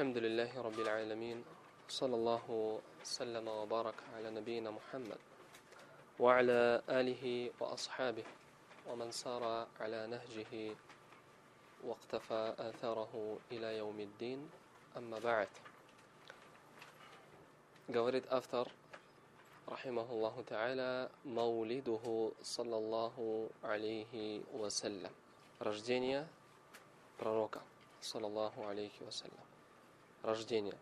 الحمد لله رب العالمين صلى الله وسلم وبارك على نبينا محمد وعلى آله وأصحابه ومن سار على نهجه واقتفى آثاره إلى يوم الدين أما بعد Говорит автор, рахимахуллаху та'аля, маулидуху саллаллаху алейхи вассалям. Рождение пророка, саллаллаху алейхи вассалям. Рождение.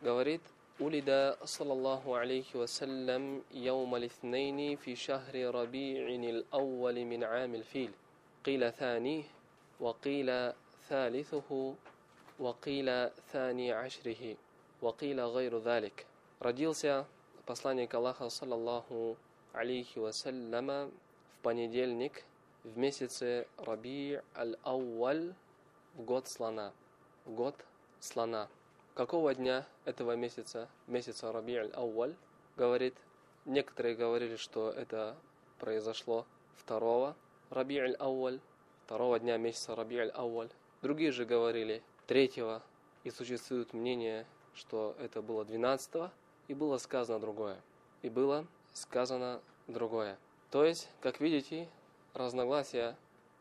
Говорит, улида саллаллаху алейхи вассалям يوم الاثنين في شهر ربيع الأول من عام الفيل قيل ثانيه وقيل ثالثه وقيل ثاني عشره وقيل غير ذلك Родился посланник Аллаха, саллаллаху алейхи вассаляма, в понедельник в месяце Раби аль-Ауаль в год слона. В год слона. Какого дня этого месяца, месяца Раби аль-Ауаль, говорит, некоторые говорили, что это произошло второго Раби аль-Ауаль, второго дня месяца Раби аль-Ауаль. Другие же говорили третьего, и существует мнение, что это было 12 и было сказано другое. И было сказано другое. То есть, как видите, разногласия,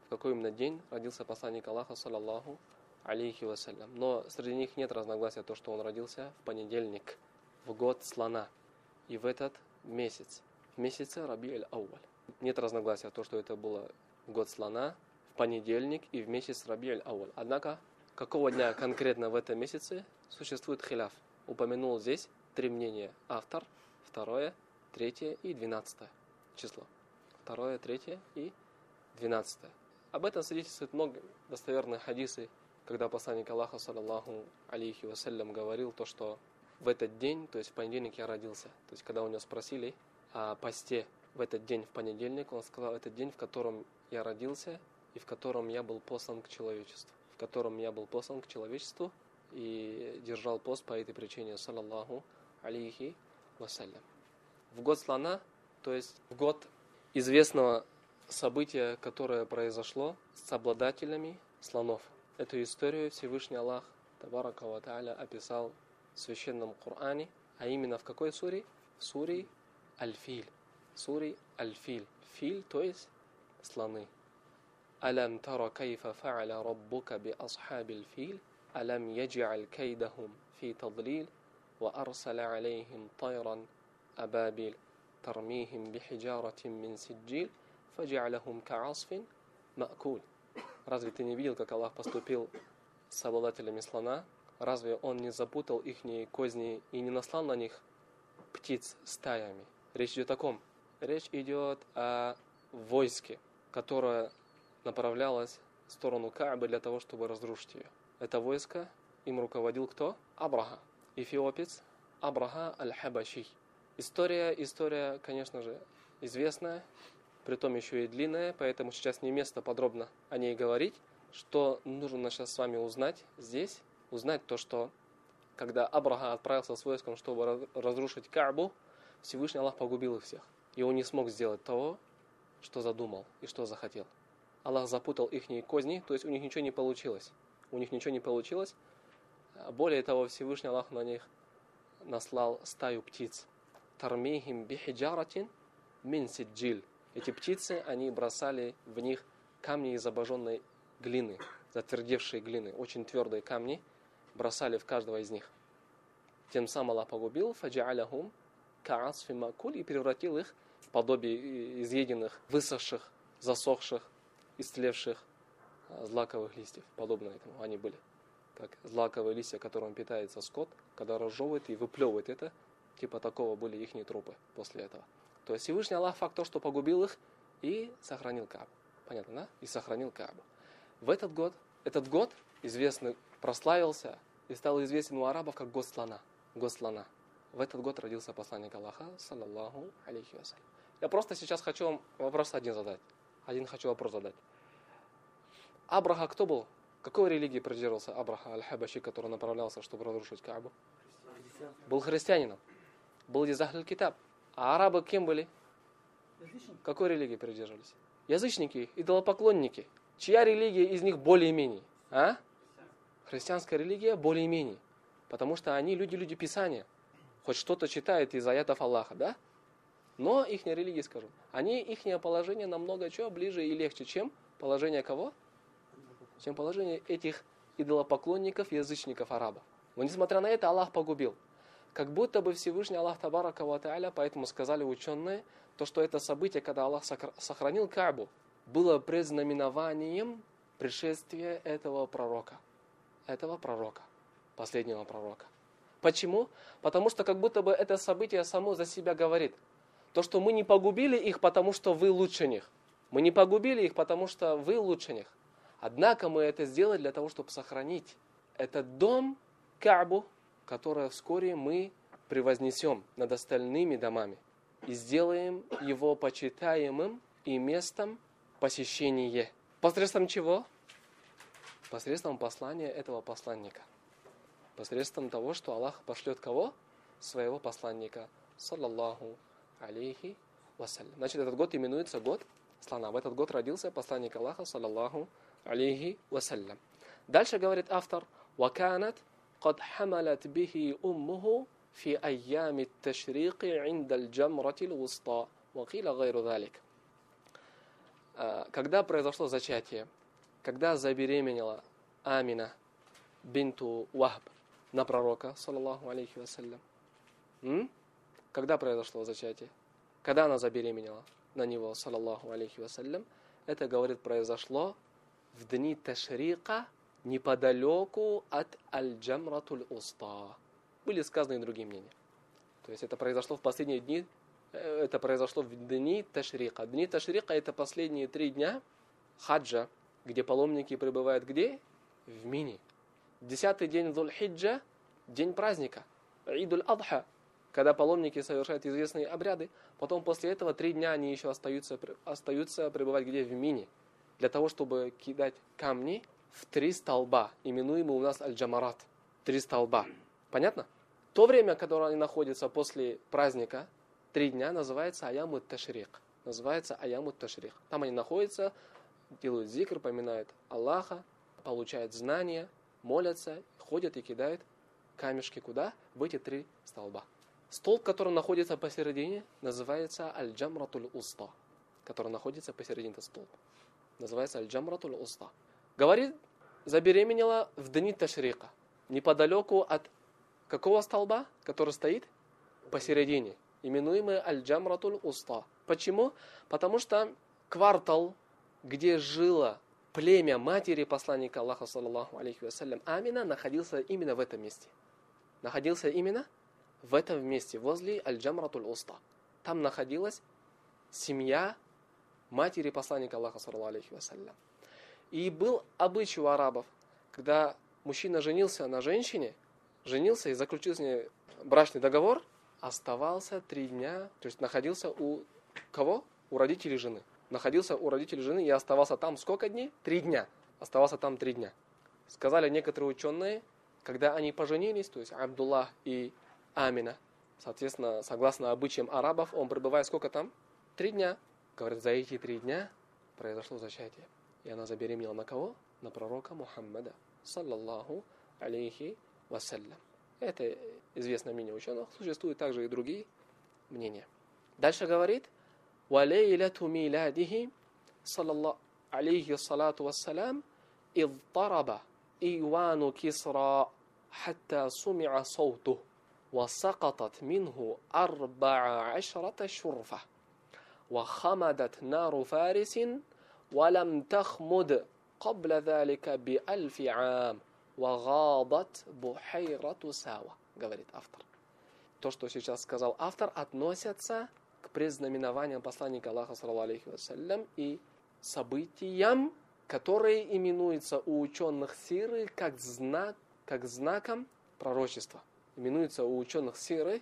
в какой именно день родился посланник Аллаха, саллаллаху алейхи вассалям. Но среди них нет разногласия то, что он родился в понедельник, в год слона. И в этот месяц, в месяце Раби аль-Ауаль. Нет разногласия то, что это было в год слона, в понедельник и в месяц Раби аль-Ауаль. Однако, какого дня конкретно в этом месяце существует хиляф. Упомянул здесь три мнения. Автор, второе, третье и двенадцатое число. Второе, третье и двенадцатое. Об этом свидетельствует много достоверных хадисы, когда посланник Аллаха, саллаллаху алейхи вассалям, говорил то, что в этот день, то есть в понедельник я родился. То есть когда у него спросили о посте в этот день, в понедельник, он сказал, этот день, в котором я родился и в котором я был послан к человечеству. В котором я был послан к человечеству и держал пост по этой причине, саллаллаху алейхи вассалям. В год слона, то есть в год известного события, которое произошло с обладателями слонов. Эту историю Всевышний Аллах Табарака Ва Тааля описал в Священном Коране, а именно в какой суре? В суре Аль-Филь. Суре Аль-Филь. Филь, то есть слоны. ألم تر كيف فعل ربك بأصحاب الفيل ألم يجعل كيدهم في تضليل وأرسل عليهم طيرا أبابيل ترميهم بحجارة من سجيل فجعلهم كعصف مأكول Разве ты не видел, как Аллах поступил с обладателями слона? Разве Он не запутал их козни и не наслал на них птиц стаями? Речь идет о ком? Речь идет о войске, которое направлялось в сторону Каабы для того, чтобы разрушить ее. Это войско им руководил кто? Абраха эфиопец Абраха Аль-Хабаши. История, история, конечно же, известная, притом еще и длинная, поэтому сейчас не место подробно о ней говорить. Что нужно сейчас с вами узнать здесь? Узнать то, что когда Абраха отправился с войском, чтобы разрушить Каабу, Всевышний Аллах погубил их всех. И он не смог сделать того, что задумал и что захотел. Аллах запутал их козни, то есть у них ничего не получилось. У них ничего не получилось, более того, Всевышний Аллах на них наслал стаю птиц. Тармихим бихиджаратин мин сиджил. Эти птицы, они бросали в них камни из обожженной глины, затвердевшей глины, очень твердые камни, бросали в каждого из них. Тем самым Аллах погубил фаджа'аляхум каасфи макуль и превратил их в подобие изъеденных, высохших, засохших, истлевших а, злаковых листьев. Подобно этому они были как злаковые листья, которым питается скот, когда разжевывает и выплевывает это, типа такого были их трупы после этого. То есть Всевышний Аллах факт то, что погубил их и сохранил Каабу. Понятно, да? И сохранил Каабу. В этот год, этот год известный, прославился и стал известен у арабов как год слона. Год слона. В этот год родился посланник Аллаха, саллаллаху алейхи вассалям. Я просто сейчас хочу вам вопрос один задать. Один хочу вопрос задать. Абраха кто был? Какой религии придерживался Абраха Аль-Хабаши, который направлялся, чтобы разрушить Каабу? Был христианином. Был из Ахль Китаб. А арабы кем были? Какой религии придерживались? Язычники, идолопоклонники. Чья религия из них более-менее? А? Христианская религия более-менее. Потому что они люди-люди Писания. Хоть что-то читают из аятов Аллаха, да? Но их религия, скажем, они, их положение намного чего ближе и легче, чем положение кого? Чем положение этих идолопоклонников, язычников арабов. Но несмотря на это, Аллах погубил. Как будто бы Всевышний Аллах Табарака Ва поэтому сказали ученые, то, что это событие, когда Аллах сохранил Кабу, было предзнаменованием пришествия этого пророка. Этого пророка, последнего пророка. Почему? Потому что как будто бы это событие само за себя говорит. То, что мы не погубили их, потому что вы лучше них. Мы не погубили их, потому что вы лучше них. Однако мы это сделали для того, чтобы сохранить этот дом Каабу, которое вскоре мы превознесем над остальными домами и сделаем его почитаемым и местом посещения. Посредством чего? Посредством послания этого посланника. Посредством того, что Аллах пошлет кого? Своего посланника. Саллаллаху алейхи вассалям. Значит, этот год именуется год слона. В этот год родился посланник Аллаха, саллаллаху алейхи вассалям. Дальше говорит автор, «Ваканат قد حملت به أمه في أيام التشريق عند الجمرة الوسطى وقيل غير ذلك когда произошло зачатие, когда забеременела Амина бинту Вахб на пророка, саллаллаху алейхи вассалям. Когда произошло зачатие? Когда она забеременела на него, саллаллаху алейхи вассалям? Это, говорит, произошло в дни Ташрика неподалеку от Аль-Джамратуль Уста. Были сказаны и другие мнения. То есть это произошло в последние дни, э, это произошло в дни Ташрика. Дни Ташрика это последние три дня хаджа, где паломники пребывают где? В Мини. Десятый день Зуль-Хиджа, день праздника, Идуль Адха, когда паломники совершают известные обряды. Потом после этого три дня они еще остаются, остаются пребывать где? В Мини. Для того, чтобы кидать камни в три столба, именуемые у нас аль-джамарат. Три столба. Понятно? То время, которое они находятся после праздника, три дня, называется аямут ташрик. Называется аямут ташрик. Там они находятся, делают зикр, поминают Аллаха, получают знания, молятся, ходят и кидают камешки куда? В эти три столба. Столб, который находится посередине, называется аль-джамратуль уста, который находится посередине этого столба. Называется аль-джамратуль уста. Говорит, забеременела в дни Ташрика, неподалеку от какого столба, который стоит посередине, именуемый Аль-Джамратуль Уста. Почему? Потому что квартал, где жило племя матери посланника Аллаха, саллаллаху алейхи вассалям, Амина, находился именно в этом месте. Находился именно в этом месте, возле Аль-Джамратуль Уста. Там находилась семья матери посланника Аллаха, саллаллаху алейхи вассалям. И был обычай у арабов, когда мужчина женился на женщине, женился и заключил с ней брачный договор, оставался три дня, то есть находился у кого? У родителей жены. Находился у родителей жены и оставался там сколько дней? Три дня. Оставался там три дня. Сказали некоторые ученые, когда они поженились, то есть Абдуллах и Амина, соответственно, согласно обычаям арабов, он пребывает сколько там? Три дня. Говорят, за эти три дня произошло зачатие. И она забеременела на кого? На пророка Мухаммада, саллаллаху алейхи вассалям. Это известное мнение ученых. Существуют также и другие мнения. Дальше говорит, وَلَيْلَةُ مِيلَادِهِ صلى الله عليه الصلاة والسلام اضطرب إيوان كسرى حتى سمع صوته وسقطت منه أربع عشرة شرفة وخمدت نار فارس ولم تخمد قبل ذلك بألف عام وغاضت بحيرة ساوى говорит автор. То, что сейчас сказал автор, относится к предзнаменованиям посланника Аллаха, саллаллаху вассалям, и событиям, которые именуются у ученых сиры как, знак, как знаком пророчества. Именуются у ученых сиры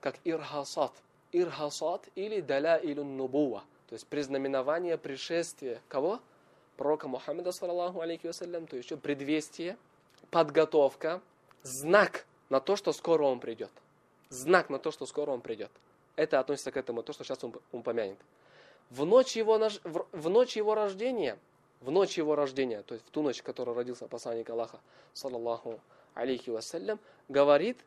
как ирхасат. Ирхасат или даля или нубуа. то есть признаменование пришествия кого? Пророка Мухаммеда, саллаллаху алейхи вассалям, то есть еще предвестие, подготовка, знак на то, что скоро он придет. Знак на то, что скоро он придет. Это относится к этому, то, что сейчас он упомянет. В ночь его, в ночь его рождения, в ночь его рождения, то есть в ту ночь, в которой родился посланник Аллаха, саллаллаху алейхи вассалям, говорит,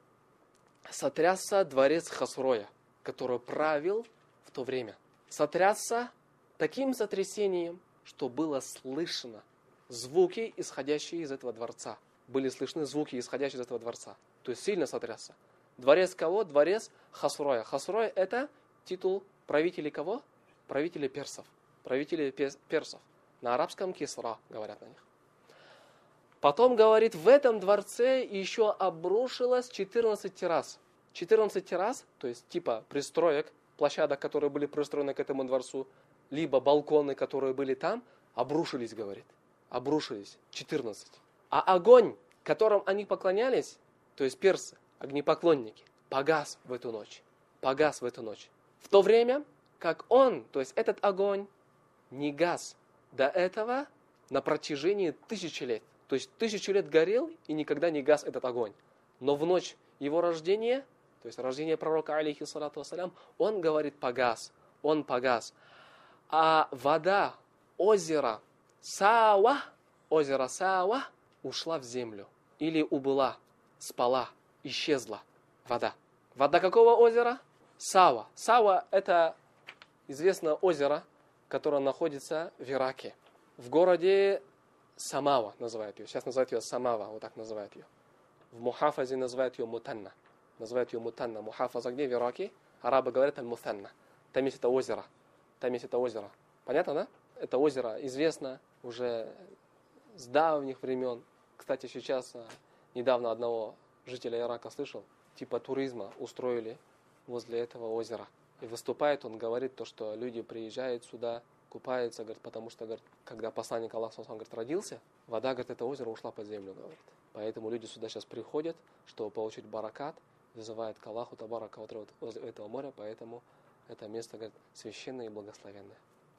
сотрясся дворец Хасроя, который правил в то время. Сотрясся таким сотрясением, что было слышно звуки, исходящие из этого дворца. Были слышны звуки, исходящие из этого дворца. То есть сильно сотрясся. Дворец кого? Дворец Хасроя. Хасроя это титул правителей кого? Правителей персов. Правителей персов. На арабском кисра говорят на них. Потом говорит, в этом дворце еще обрушилось 14 террас. 14 террас, то есть типа пристроек, площадок, которые были пристроены к этому дворцу, либо балконы, которые были там, обрушились, говорит. Обрушились. 14. А огонь, которым они поклонялись, то есть персы, огнепоклонники, погас в эту ночь. Погас в эту ночь. В то время, как он, то есть этот огонь, не гас до этого на протяжении тысячи лет. То есть тысячу лет горел и никогда не гас этот огонь. Но в ночь его рождения, то есть рождения пророка, алейхи салату вассалям, он говорит погас, он погас. А вода, озеро Сава, озеро Сава ушла в землю. Или убыла, спала, исчезла вода. Вода какого озера? Сава. Сава это известное озеро, которое находится в Ираке. В городе Самава называют ее. Сейчас называют ее Самава, вот так называют ее. В Мухафазе называют ее Мутанна. Называют ее Мутанна. Мухафаза где в Ираке? Арабы говорят Аль-Мутанна. Там есть это озеро. Там есть это озеро. Понятно, да? Это озеро известно уже с давних времен. Кстати, сейчас а, недавно одного жителя Ирака слышал, типа туризма устроили возле этого озера. И выступает, он говорит то, что люди приезжают сюда, купаются, говорит, потому что, говорит, когда посланник Аллаха говорит, родился, вода, говорит, это озеро ушла под землю, говорит. Поэтому люди сюда сейчас приходят, чтобы получить баракат, вызывают к Аллаху Табарака возле этого моря, поэтому это место, говорит, священное и благословенное.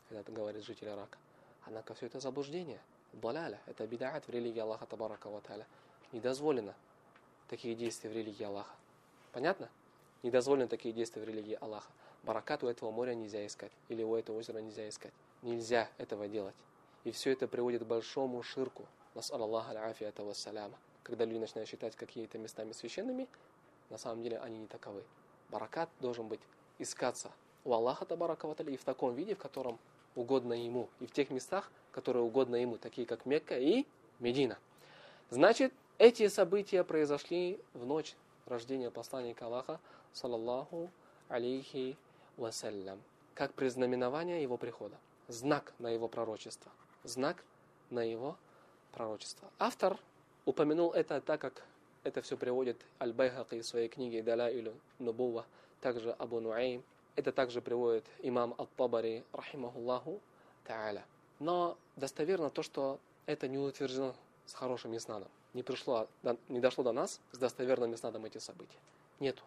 Это говорит житель Ирака. Однако все это заблуждение, баляля, это бидаат в религии Аллаха Табарака Ваталя. Не дозволено такие действия в религии Аллаха. Понятно? Не дозволено такие действия в религии Аллаха. Баракат у этого моря нельзя искать. Или у этого озера нельзя искать. Нельзя этого делать. И все это приводит к большому ширку. Нас Аллаха вассаляма. Когда люди начинают считать какие-то местами священными, на самом деле они не таковы. Баракат должен быть искаться у Аллаха Табарака и в таком виде, в котором угодно ему. И в тех местах, которые угодно ему, такие как Мекка и Медина. Значит, эти события произошли в ночь рождения посланника Аллаха, саллаллаху алейхи вассалям, как признаменование его прихода, знак на его пророчество, знак на его пророчество. Автор упомянул это так, как это все приводит Аль-Байхаки в своей книге Далаилю Нубува, также Абу Нуайм, это также приводит имам Ат-Табари, рахимахуллаху та'аля. Но достоверно то, что это не утверждено с хорошим иснадом. Не, пришло, не дошло до нас с достоверным иснадом эти события. Нету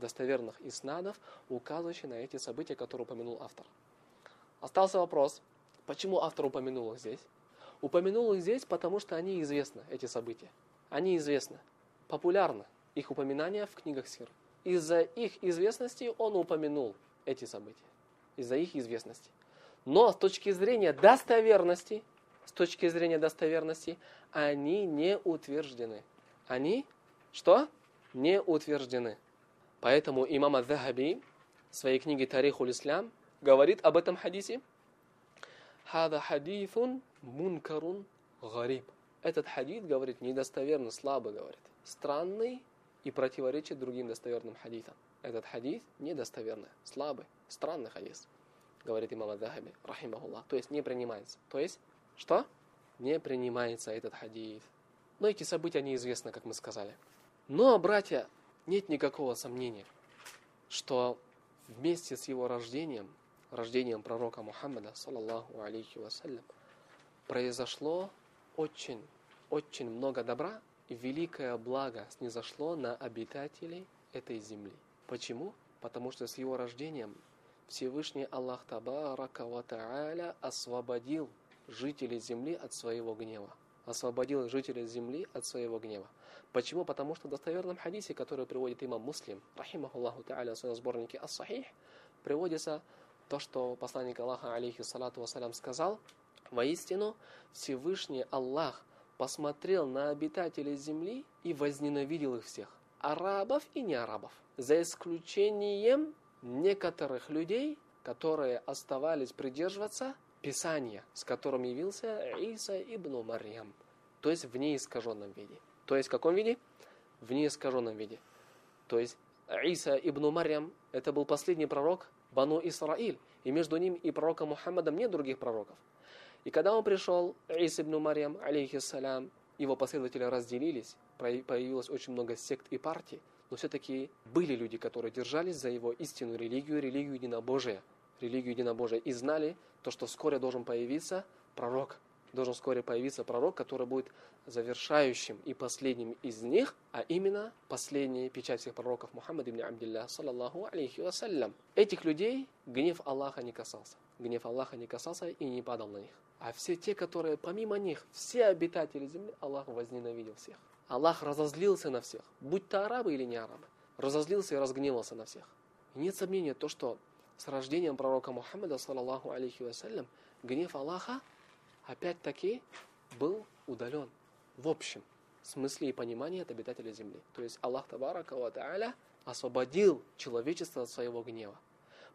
достоверных иснадов, указывающих на эти события, которые упомянул автор. Остался вопрос, почему автор упомянул их здесь? Упомянул их здесь, потому что они известны, эти события. Они известны, популярны их упоминания в книгах Сир. Из-за их известности он упомянул эти события. Из-за их известности. Но с точки зрения достоверности, с точки зрения достоверности, они не утверждены. Они что? Не утверждены. Поэтому имам Ад-Захаби в своей книге Тарихул Ислам говорит об этом хадисе. Хада хадифун мункарун гариб. Этот хадис, говорит, недостоверно, слабо, говорит. Странный и противоречит другим достоверным хадисам. Этот хадис недостоверный, слабый, странный хадис, говорит имам Ад-Захаби, рахимахуллах. То есть не принимается. То есть, что? Не принимается этот хадис. Но эти события неизвестны, как мы сказали. Но, братья, нет никакого сомнения, что вместе с его рождением, рождением пророка Мухаммада, саллаллаху алейхи вассалям, произошло очень, очень много добра великое благо снизошло на обитателей этой земли. Почему? Потому что с его рождением Всевышний Аллах Табарака Ва освободил жителей земли от своего гнева. Освободил жителей земли от своего гнева. Почему? Потому что в достоверном хадисе, который приводит имам Муслим, рахимахуллаху та'аля, в своем сборнике Ас-Сахих, приводится то, что посланник Аллаха, алейхи салату вассалям, сказал, «Воистину, Всевышний Аллах посмотрел на обитателей земли и возненавидел их всех. Арабов и не арабов. За исключением некоторых людей, которые оставались придерживаться Писания, с которым явился Иса ибн Марьям. То есть в неискаженном виде. То есть в каком виде? В неискаженном виде. То есть Иса ибн Марьям, это был последний пророк Бану Исраиль. И между ним и пророком Мухаммадом нет других пророков. И когда он пришел, Иса ибн Марьям, алейхиссалям, его последователи разделились, появилось очень много сект и партий, но все-таки были люди, которые держались за его истинную религию, религию единобожия, религию единобожия, и знали то, что вскоре должен появиться пророк, должен вскоре появиться пророк, который будет завершающим и последним из них, а именно последняя печать всех пророков Мухаммад ибн Абдилля, саллаллаху алейхи вассалям. Этих людей гнев Аллаха не касался. Гнев Аллаха не касался и не падал на них. А все те, которые помимо них, все обитатели земли, Аллах возненавидел всех. Аллах разозлился на всех, будь то арабы или не арабы. Разозлился и разгневался на всех. И нет сомнения, то, что с рождением пророка Мухаммада, саллаллаху алейхи вассалям, гнев Аллаха опять-таки был удален в общем смысле и понимании от обитателей земли. То есть Аллах Табарака Ва освободил человечество от своего гнева.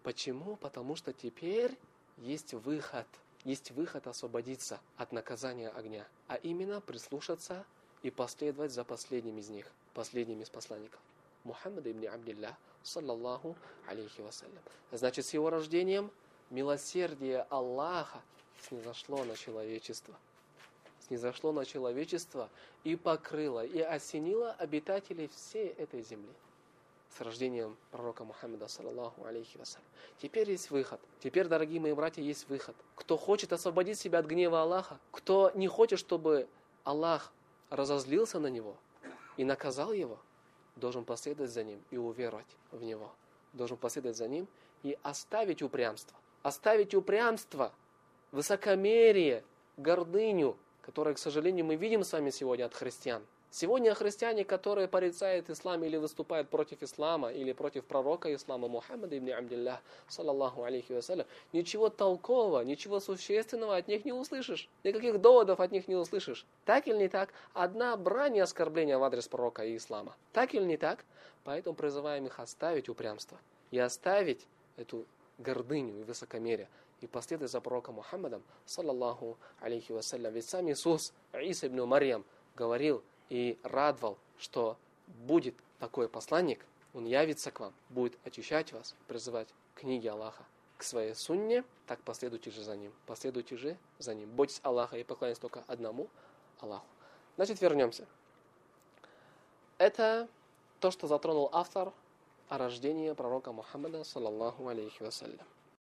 Почему? Потому что теперь есть выход. Есть выход освободиться от наказания огня. А именно прислушаться и последовать за последним из них, последним из посланников. Мухаммад ибн Абдилля, саллаллаху алейхи вассалям. Значит, с его рождением милосердие Аллаха снизошло на человечество. Снизошло на человечество и покрыло, и осенило обитателей всей этой земли. С рождением пророка Мухаммада, саллаллаху алейхи вассалям. Теперь есть выход. Теперь, дорогие мои братья, есть выход. Кто хочет освободить себя от гнева Аллаха, кто не хочет, чтобы Аллах разозлился на него и наказал его, должен последовать за ним и уверовать в него. Должен последовать за ним и оставить упрямство. Оставить упрямство – высокомерие, гордыню, которое, к сожалению, мы видим с вами сегодня от христиан. Сегодня христиане, которые порицают ислам или выступают против ислама, или против пророка ислама Мухаммада ибн Абдиллах, саллаллаху алейхи вассалям, ничего толкового, ничего существенного от них не услышишь. Никаких доводов от них не услышишь. Так или не так? Одна брань и оскорбление в адрес пророка и ислама. Так или не так? Поэтому призываем их оставить упрямство и оставить эту гордыню и высокомерие и последовать за пророком Мухаммадом, саллаллаху алейхи вассалям. Ведь сам Иисус, Иса ибн Марьям, говорил и радовал, что будет такой посланник, он явится к вам, будет очищать вас, призывать книги Аллаха к своей сунне, так последуйте же за ним. Последуйте же за ним. Бойтесь Аллаха и поклоняйтесь только одному Аллаху. Значит, вернемся. Это то, что затронул автор о рождении пророка Мухаммада, саллаллаху алейхи вассалям.